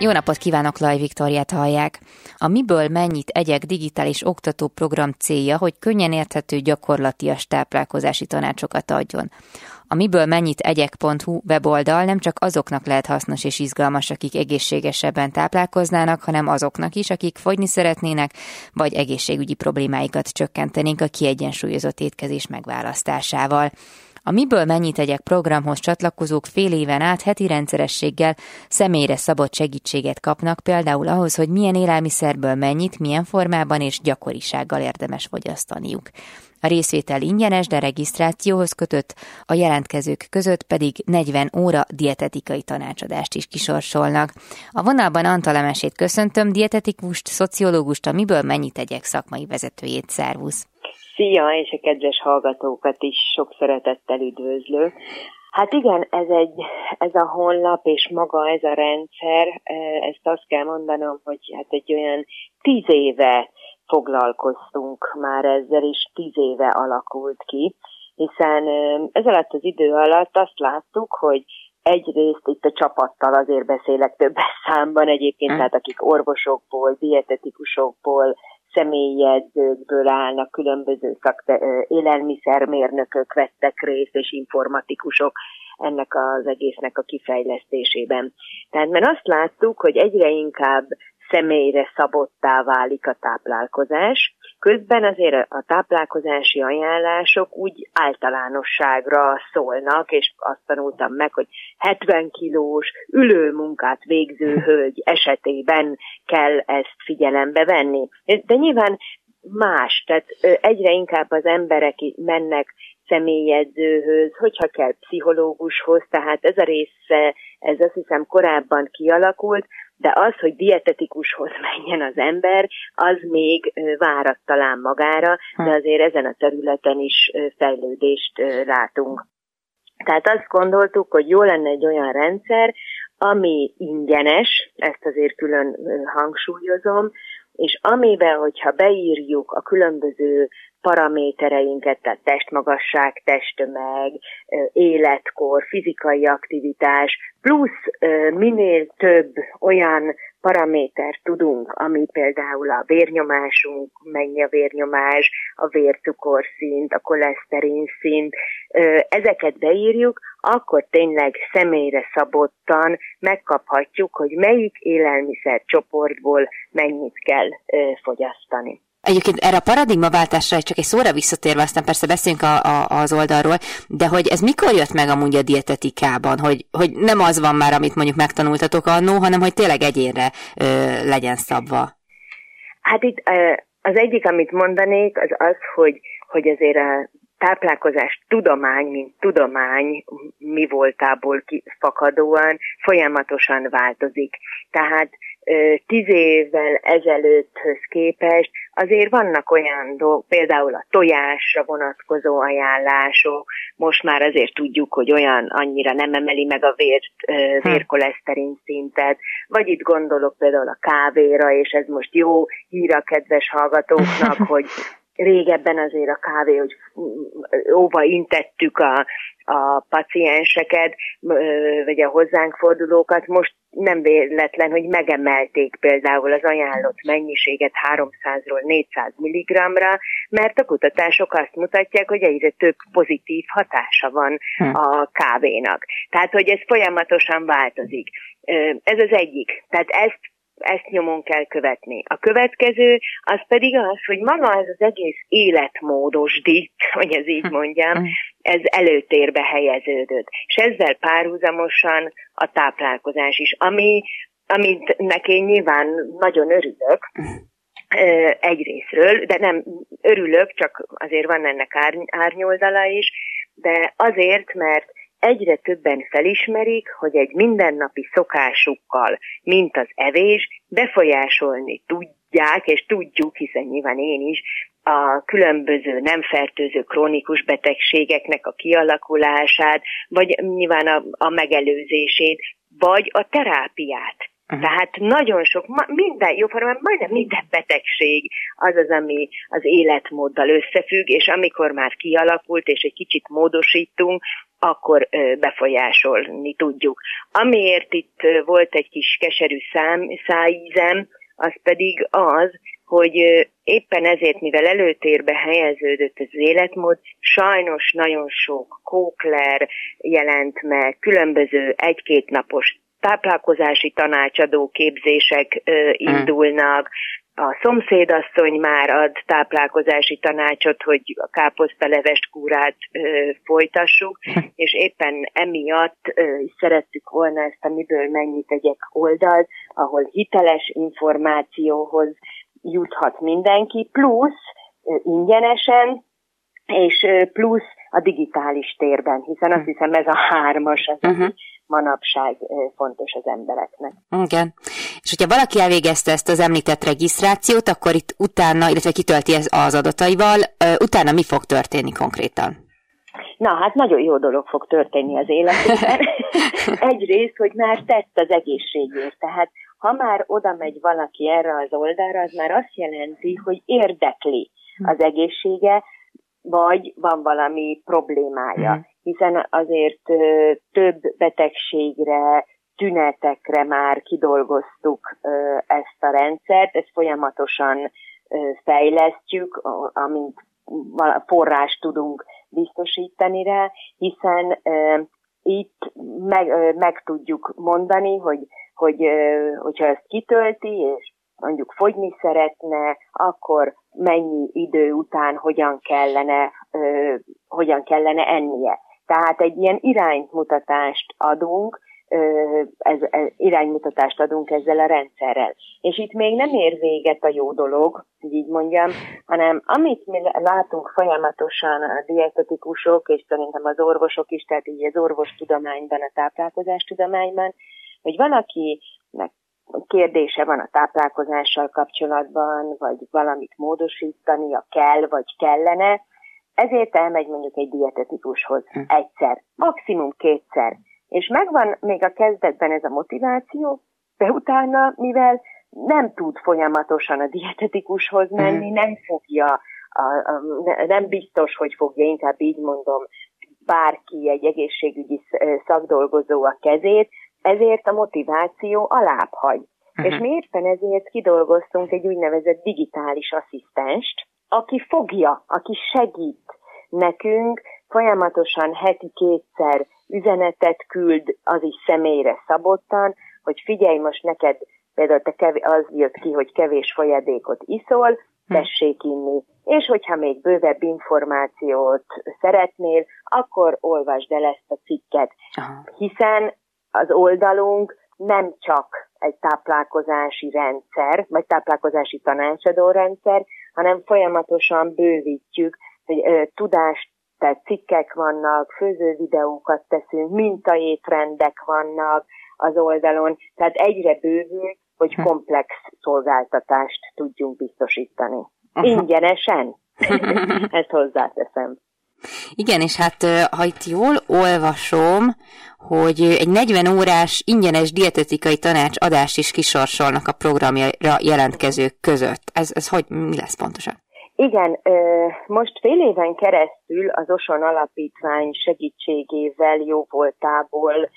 Jó napot kívánok, Laj Viktoriát hallják! A Miből mennyit egyek digitális oktatóprogram célja, hogy könnyen érthető gyakorlatias táplálkozási tanácsokat adjon. A miből mennyit egyek.hu weboldal nem csak azoknak lehet hasznos és izgalmas, akik egészségesebben táplálkoznának, hanem azoknak is, akik fogyni szeretnének, vagy egészségügyi problémáikat csökkentenénk a kiegyensúlyozott étkezés megválasztásával. A Miből mennyit tegyek programhoz csatlakozók fél éven át heti rendszerességgel személyre szabott segítséget kapnak, például ahhoz, hogy milyen élelmiszerből mennyit, milyen formában és gyakorisággal érdemes fogyasztaniuk. A részvétel ingyenes, de regisztrációhoz kötött, a jelentkezők között pedig 40 óra dietetikai tanácsadást is kisorsolnak. A vonalban Antal Emesét köszöntöm, dietetikust, szociológust, a Miből mennyit tegyek szakmai vezetőjét. Szervusz! Szia, és a kedves hallgatókat is sok szeretettel üdvözlő. Hát igen, ez, egy, ez a honlap és maga ez a rendszer, ezt azt kell mondanom, hogy hát egy olyan tíz éve foglalkoztunk már ezzel, és tíz éve alakult ki, hiszen ez alatt az idő alatt azt láttuk, hogy egyrészt itt a csapattal azért beszélek többes számban egyébként, hm. tehát akik orvosokból, dietetikusokból, személyjegyzőkből állnak, különböző szakte, élelmiszermérnökök vettek részt, és informatikusok ennek az egésznek a kifejlesztésében. Tehát mert azt láttuk, hogy egyre inkább személyre szabottá válik a táplálkozás. Közben azért a táplálkozási ajánlások úgy általánosságra szólnak, és azt tanultam meg, hogy 70 kilós ülő munkát végző hölgy esetében kell ezt figyelembe venni. De nyilván más, tehát egyre inkább az emberek mennek személyedzőhöz, hogyha kell pszichológushoz, tehát ez a része, ez azt hiszem korábban kialakult, de az, hogy dietetikushoz menjen az ember, az még várat talán magára, de hm. azért ezen a területen is fejlődést látunk. Tehát azt gondoltuk, hogy jó lenne egy olyan rendszer, ami ingyenes, ezt azért külön hangsúlyozom, és amiben, hogyha beírjuk a különböző paramétereinket, tehát testmagasság, testtömeg, életkor, fizikai aktivitás, plusz minél több olyan paramétert tudunk, ami például a vérnyomásunk, mennyi a vérnyomás, a vércukorszint, a koleszterin szint, ezeket beírjuk, akkor tényleg személyre szabottan megkaphatjuk, hogy melyik élelmiszer csoportból mennyit kell fogyasztani. Egyébként erre a paradigmaváltásra csak egy szóra visszatérve, aztán persze beszélünk a, a, az oldalról, de hogy ez mikor jött meg amúgy a dietetikában, hogy, hogy nem az van már, amit mondjuk megtanultatok annó, hanem hogy tényleg egyénre ö, legyen szabva? Hát itt az egyik, amit mondanék, az az, hogy, hogy azért a táplálkozás tudomány, mint tudomány mi voltából fakadóan folyamatosan változik. Tehát tíz évvel ezelőtthöz képest azért vannak olyan dolgok, például a tojásra vonatkozó ajánlások, most már azért tudjuk, hogy olyan annyira nem emeli meg a vért, hm. vérkoleszterin szintet, vagy itt gondolok például a kávéra, és ez most jó hír a kedves hallgatóknak, hogy régebben azért a kávé, hogy óva intettük a, a pacienseket, vagy a hozzánk fordulókat, most nem véletlen, hogy megemelték például az ajánlott mennyiséget 300-ról 400 mg-ra, mert a kutatások azt mutatják, hogy egyre több pozitív hatása van hm. a kávénak. Tehát, hogy ez folyamatosan változik. Ez az egyik. Tehát ezt ezt nyomon kell követni. A következő az pedig az, hogy maga ez az egész életmódos dit, hogy ez így mondjam, ez előtérbe helyeződött. És ezzel párhuzamosan a táplálkozás is, ami, amit én nyilván nagyon örülök, egyrésztről, de nem örülök, csak azért van ennek árnyoldala is, de azért, mert egyre többen felismerik, hogy egy mindennapi szokásukkal, mint az evés, befolyásolni tudják, és tudjuk, hiszen nyilván én is, a különböző nem fertőző krónikus betegségeknek a kialakulását, vagy nyilván a, a megelőzését, vagy a terápiát. Uh-huh. Tehát nagyon sok, minden, jóformán majdnem minden betegség az az, ami az életmóddal összefügg, és amikor már kialakult, és egy kicsit módosítunk, akkor befolyásolni tudjuk. Amiért itt volt egy kis keserű szám, szájízem, az pedig az, hogy éppen ezért, mivel előtérbe helyeződött az életmód, sajnos nagyon sok kókler jelent meg, különböző egy-két napos táplálkozási tanácsadó képzések ö, indulnak, a szomszédasszony már ad táplálkozási tanácsot, hogy a káposztalevest kúrát ö, folytassuk, és éppen emiatt ö, szerettük volna ezt a miből mennyit tegyek oldalt, ahol hiteles információhoz juthat mindenki, plusz ö, ingyenesen, és ö, plusz a digitális térben, hiszen azt hm. hiszem ez a hármas az, uh-huh manapság fontos az embereknek. Igen. És hogyha valaki elvégezte ezt az említett regisztrációt, akkor itt utána, illetve kitölti ez az adataival, utána mi fog történni konkrétan? Na, hát nagyon jó dolog fog történni az életében. Egyrészt, hogy már tett az egészségért. Tehát ha már oda megy valaki erre az oldalra, az már azt jelenti, hogy érdekli az egészsége, vagy van valami problémája. Hiszen azért több betegségre, tünetekre már kidolgoztuk ezt a rendszert, ezt folyamatosan fejlesztjük, amint forrás tudunk biztosítani rá, hiszen itt meg, meg tudjuk mondani, hogy, hogy hogyha ezt kitölti, és mondjuk fogyni szeretne, akkor mennyi idő után hogyan kellene, hogyan kellene ennie. Tehát egy ilyen iránymutatást adunk, ez, ez, iránymutatást adunk ezzel a rendszerrel. És itt még nem ér véget a jó dolog, így mondjam, hanem amit mi látunk folyamatosan a dietetikusok, és szerintem az orvosok is, tehát így az orvostudományban, a táplálkozástudományban, hogy valakinek kérdése van a táplálkozással kapcsolatban, vagy valamit módosítania kell, vagy kellene, ezért elmegy mondjuk egy dietetikushoz hm. egyszer, maximum kétszer. És megvan még a kezdetben ez a motiváció, de utána, mivel nem tud folyamatosan a dietetikushoz menni, hm. nem fogja, a, a, nem biztos, hogy fogja, inkább így mondom, bárki, egy egészségügyi szakdolgozó a kezét, ezért a motiváció alább hagy. Uh-huh. És mi éppen ezért kidolgoztunk egy úgynevezett digitális asszisztenst, aki fogja, aki segít nekünk, folyamatosan heti kétszer üzenetet küld, az is személyre szabottan, hogy figyelj most neked, például te kevés, az jött ki, hogy kevés folyadékot iszol, hm. tessék inni. És hogyha még bővebb információt szeretnél, akkor olvasd el ezt a cikket. Hiszen az oldalunk nem csak egy táplálkozási rendszer, vagy táplálkozási tanácsadó rendszer, hanem folyamatosan bővítjük, hogy tudást, tehát cikkek vannak, főző videókat teszünk, mintaétrendek vannak az oldalon, tehát egyre bővül, hogy hm. komplex szolgáltatást tudjunk biztosítani. Ingyenesen. Ezt hozzáteszem. Igen, és hát ha itt jól olvasom, hogy egy 40 órás ingyenes dietetikai tanács adást is kisorsolnak a programra jelentkezők között. Ez, ez hogy, mi lesz pontosan? Igen, most fél éven keresztül az Oson Alapítvány segítségével, jó voltából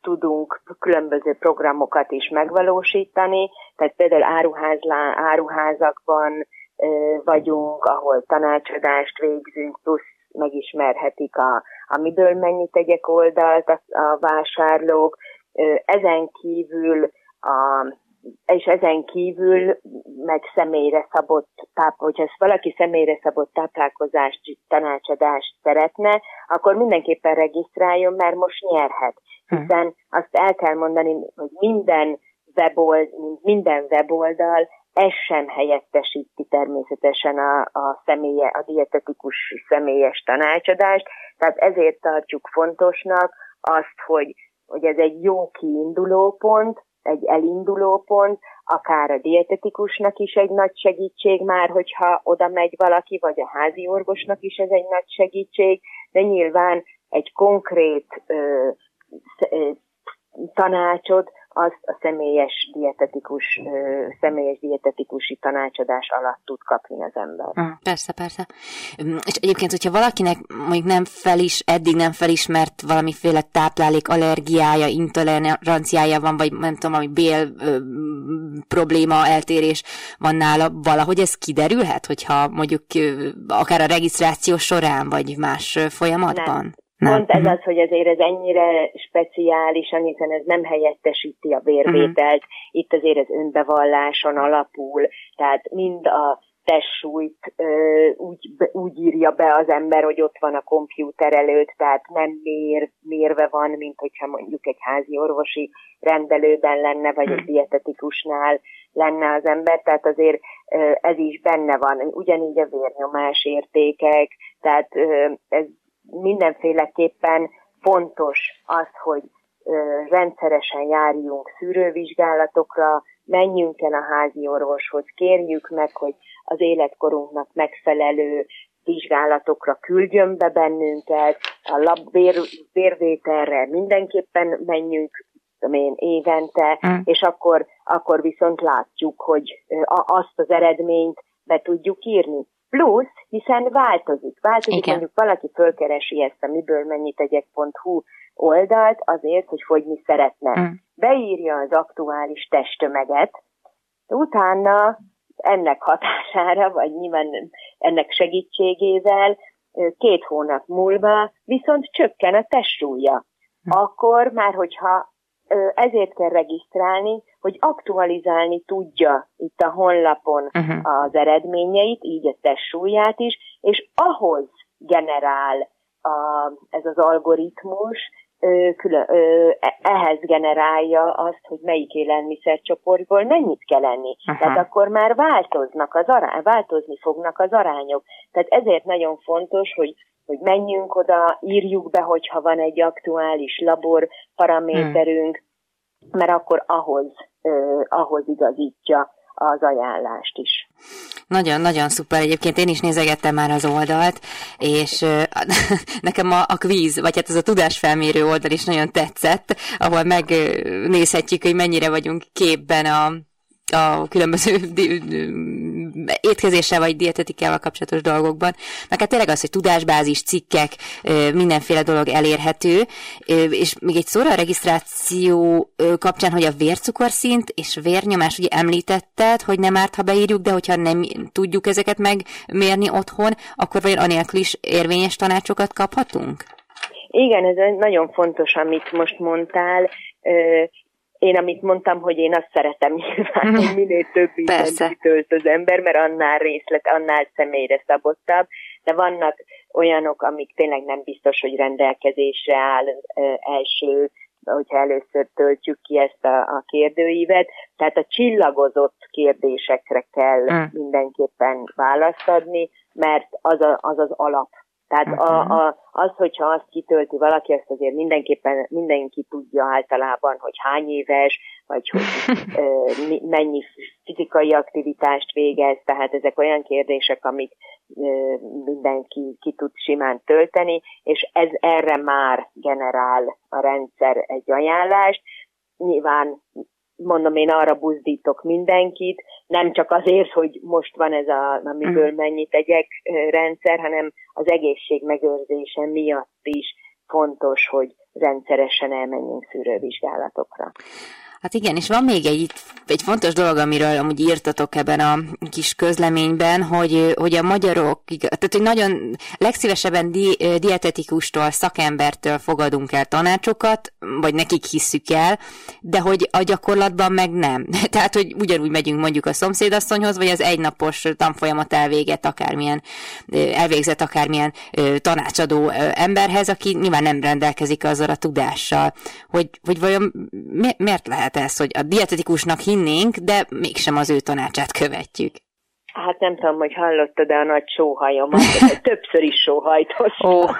tudunk különböző programokat is megvalósítani, tehát például áruházlá, áruházakban vagyunk, ahol tanácsadást végzünk, plusz megismerhetik a, a miből mennyit tegyek oldalt a, a vásárlók. Ezen kívül a és ezen kívül meg személyre szabott, táp, hogyha valaki személyre szabott táplálkozást, tanácsadást szeretne, akkor mindenképpen regisztráljon, mert most nyerhet. Hm. Hiszen azt el kell mondani, hogy minden webold, minden weboldal ez sem helyettesíti természetesen a, a, személye, a dietetikus személyes tanácsadást, tehát ezért tartjuk fontosnak azt, hogy, hogy ez egy jó kiinduló pont, egy elinduló pont, akár a dietetikusnak is egy nagy segítség már, hogyha oda megy valaki, vagy a házi orvosnak is ez egy nagy segítség, de nyilván egy konkrét ö, ö, tanácsot azt a személyes dietetikus, személyes dietetikusi tanácsadás alatt tud kapni az ember. Persze, persze. És egyébként, hogyha valakinek mondjuk nem felis, eddig nem felismert valamiféle táplálék allergiája, intoleranciája van, vagy nem tudom, ami bél ö, probléma, eltérés van nála, valahogy ez kiderülhet, hogyha mondjuk akár a regisztráció során, vagy más folyamatban? Nem. Nem. Pont ez mhm. az, hogy azért ez ennyire speciálisan, hiszen ez nem helyettesíti a vérvételt, uh-huh. itt azért ez önbevalláson alapul, tehát mind a testsúlyt ö, úgy, úgy írja be az ember, hogy ott van a kompjúter előtt, tehát nem mér, mérve van, mint hogyha mondjuk egy házi orvosi rendelőben lenne, vagy egy mhm. dietetikusnál lenne az ember, tehát azért ö, ez is benne van, ugyanígy a vérnyomás értékek, tehát ö, ez mindenféleképpen fontos az, hogy rendszeresen járjunk szűrővizsgálatokra, menjünk el a házi orvoshoz, kérjük meg, hogy az életkorunknak megfelelő vizsgálatokra küldjön be bennünket, a lab vér, vérvételre mindenképpen menjünk én, évente, mm. és akkor, akkor viszont látjuk, hogy azt az eredményt be tudjuk írni. Plusz, hiszen változik. Változik, Igen. mondjuk valaki fölkeresi ezt a miből mennyit egyek.hu oldalt azért, hogy fogyni szeretne. Mm. Beírja az aktuális testtömeget, utána ennek hatására, vagy nyilván ennek segítségével két hónap múlva viszont csökken a testsúlya. Mm. Akkor már, hogyha ezért kell regisztrálni, hogy aktualizálni tudja itt a honlapon uh-huh. az eredményeit, így a testsúlyát is, és ahhoz generál a, ez az algoritmus, külön, e, ehhez generálja azt, hogy melyik élelmiszercsoportból mennyit kell enni. Aha. Tehát akkor már változnak az arány, változni fognak az arányok. Tehát ezért nagyon fontos, hogy hogy menjünk oda, írjuk be, hogyha van egy aktuális labor paraméterünk, hmm. mert akkor ahhoz, eh, ahhoz igazítja az ajánlást is. Nagyon-nagyon szuper. Egyébként én is nézegettem már az oldalt, és nekem a, a kvíz, vagy hát ez a tudásfelmérő oldal is nagyon tetszett, ahol megnézhetjük, hogy mennyire vagyunk képben a a különböző étkezéssel vagy dietetikával kapcsolatos dolgokban. Meg hát tényleg az, hogy tudásbázis, cikkek, mindenféle dolog elérhető, és még egy szóra a regisztráció kapcsán, hogy a vércukorszint és vérnyomás, ugye említetted, hogy nem árt, ha beírjuk, de hogyha nem tudjuk ezeket megmérni otthon, akkor vajon anélkül is érvényes tanácsokat kaphatunk? Igen, ez nagyon fontos, amit most mondtál én amit mondtam, hogy én azt szeretem nyilván, hogy mhm. minél több mindent az ember, mert annál részlet, annál személyre szabottabb, de vannak olyanok, amik tényleg nem biztos, hogy rendelkezésre áll első, hogyha először töltjük ki ezt a, a kérdőívet. Tehát a csillagozott kérdésekre kell mm. mindenképpen választ adni, mert az az, az, az alap tehát a, mhm. a, az, hogyha azt kitölti valaki, azt azért mindenképpen mindenki tudja általában, hogy hány éves, vagy hogy ö, mennyi fizikai aktivitást végez, tehát ezek olyan kérdések, amik ö, mindenki ki tud simán tölteni, és ez erre már generál a rendszer egy ajánlást. Nyilván mondom, én arra buzdítok mindenkit, nem csak azért, hogy most van ez a, amiből mm. mennyit tegyek rendszer, hanem az egészség megőrzése miatt is fontos, hogy rendszeresen elmenjünk szűrővizsgálatokra. Hát igen, és van még egy, egy fontos dolog, amiről amúgy írtatok ebben a kis közleményben, hogy, hogy a magyarok, tehát hogy nagyon legszívesebben di, dietetikustól, szakembertől fogadunk el tanácsokat, vagy nekik hisszük el, de hogy a gyakorlatban meg nem. Tehát, hogy ugyanúgy megyünk mondjuk a szomszédasszonyhoz, vagy az egynapos tanfolyamat elvéget akármilyen, elvégzett akármilyen tanácsadó emberhez, aki nyilván nem rendelkezik azzal a tudással, hogy, hogy vajon mi, miért lehet lehet ez, hogy a dietetikusnak hinnénk, de mégsem az ő tanácsát követjük? Hát nem tudom, hogy hallottad de a nagy sóhajomat, többször is sóhajtottam. Oh.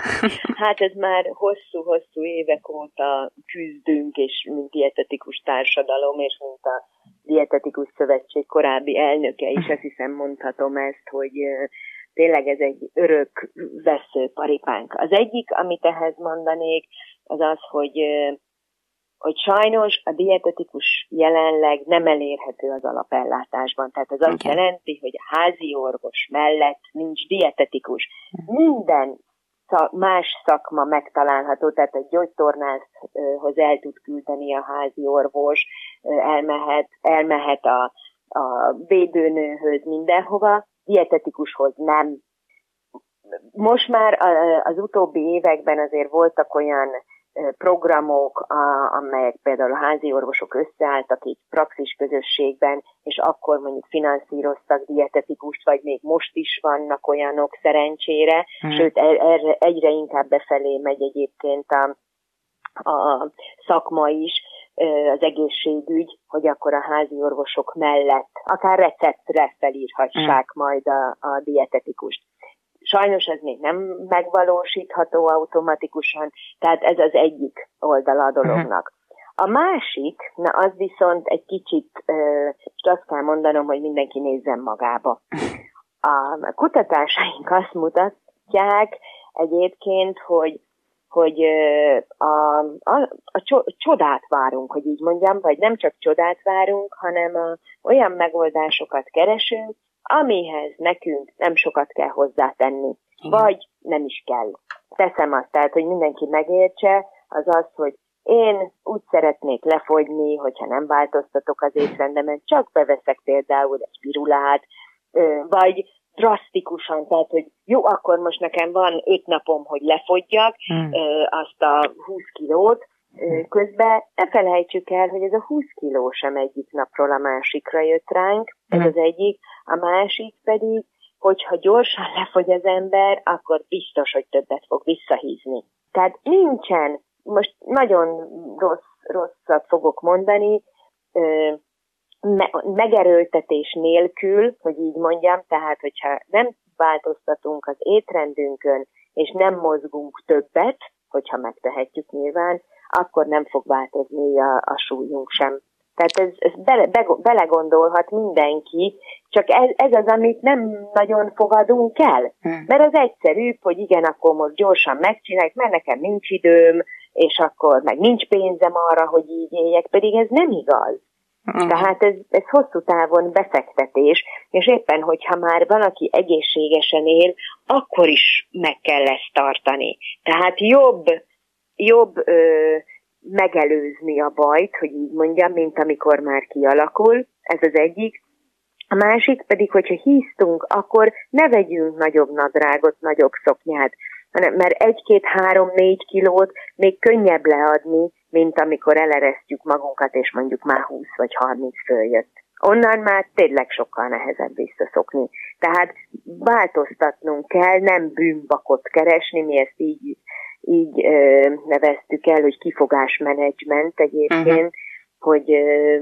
Hát ez már hosszú-hosszú évek óta küzdünk, és mint dietetikus társadalom, és mint a Dietetikus Szövetség korábbi elnöke is, azt hiszem mondhatom ezt, hogy tényleg ez egy örök veszőparipánk. Az egyik, amit ehhez mondanék, az az, hogy hogy sajnos a dietetikus jelenleg nem elérhető az alapellátásban. Tehát ez azt okay. jelenti, hogy a házi orvos mellett nincs dietetikus. Minden más szakma megtalálható, tehát egy gyógytornászhoz el tud küldeni a házi orvos, elmehet, elmehet a, a védőnőhöz mindenhova, dietetikushoz nem. Most már az utóbbi években azért voltak olyan programok, amelyek például a házi orvosok összeálltak egy praxis közösségben, és akkor mondjuk finanszíroztak dietetikust, vagy még most is vannak olyanok szerencsére, hmm. sőt e, erre egyre inkább befelé megy egyébként a, a szakma is, az egészségügy, hogy akkor a házi orvosok mellett akár receptre felírhassák hmm. majd a, a dietetikust. Sajnos ez még nem megvalósítható automatikusan, tehát ez az egyik oldala a dolognak. A másik, na az viszont egy kicsit, és azt kell mondanom, hogy mindenki nézzen magába. A kutatásaink azt mutatják egyébként, hogy hogy a, a, a csodát várunk, hogy így mondjam, vagy nem csak csodát várunk, hanem a, olyan megoldásokat keresünk, amihez nekünk nem sokat kell hozzátenni, vagy nem is kell. Teszem azt, tehát, hogy mindenki megértse, az az, hogy én úgy szeretnék lefogyni, hogyha nem változtatok az étrendemen, csak beveszek például egy pirulát, vagy drasztikusan, tehát, hogy jó, akkor most nekem van öt napom, hogy lefogyjak hmm. azt a 20 kilót, Közben ne felejtsük el, hogy ez a 20 kiló sem egyik napról a másikra jött ránk, ez mm. az egyik, a másik pedig, hogyha gyorsan lefogy az ember, akkor biztos, hogy többet fog visszahízni. Tehát nincsen, most nagyon rossz, rosszat fogok mondani, megerőltetés nélkül, hogy így mondjam, tehát hogyha nem változtatunk az étrendünkön, és nem mozgunk többet, hogyha megtehetjük nyilván, akkor nem fog változni a, a súlyunk sem. Tehát ez, ez bele, be, belegondolhat mindenki, csak ez, ez az, amit nem nagyon fogadunk el. Hmm. Mert az egyszerűbb, hogy igen, akkor most gyorsan megcsináljuk, mert nekem nincs időm, és akkor meg nincs pénzem arra, hogy így éljek, pedig ez nem igaz. Hmm. Tehát ez, ez hosszú távon befektetés, és éppen, hogyha már valaki egészségesen él, akkor is meg kell ezt tartani. Tehát jobb jobb ö, megelőzni a bajt, hogy így mondjam, mint amikor már kialakul, ez az egyik. A másik pedig, hogyha híztunk, akkor ne vegyünk nagyobb nadrágot, nagyobb szoknyát, hanem mert egy-két-három-négy kilót még könnyebb leadni, mint amikor eleresztjük magunkat, és mondjuk már 20 vagy 30 följött. Onnan már tényleg sokkal nehezebb visszaszokni. Tehát változtatnunk kell, nem bűnbakot keresni, mi ezt így így ö, neveztük el, hogy kifogásmenedzsment egyébként, uh-huh. hogy ö,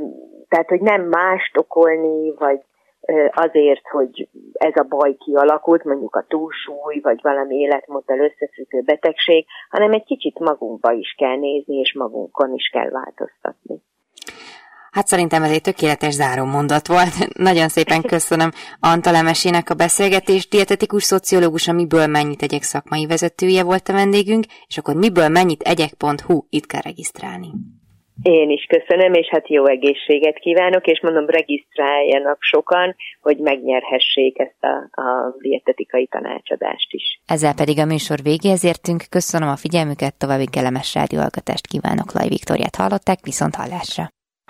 tehát, hogy nem mást okolni, vagy ö, azért, hogy ez a baj kialakult, mondjuk a túlsúly, vagy valami életmóddal összefüggő betegség, hanem egy kicsit magunkba is kell nézni, és magunkon is kell változtatni. Hát szerintem ez egy tökéletes záró mondat volt. Nagyon szépen köszönöm Antal Emesének a beszélgetést. Dietetikus szociológus, a Miből mennyit egyek szakmai vezetője volt a vendégünk, és akkor miből mennyit egyek.hu itt kell regisztrálni. Én is köszönöm, és hát jó egészséget kívánok, és mondom, regisztráljanak sokan, hogy megnyerhessék ezt a, a dietetikai tanácsadást is. Ezzel pedig a műsor végéhez értünk. Köszönöm a figyelmüket, további kellemes rádióalgatást kívánok. Laj Viktoriát hallották, viszont hallásra.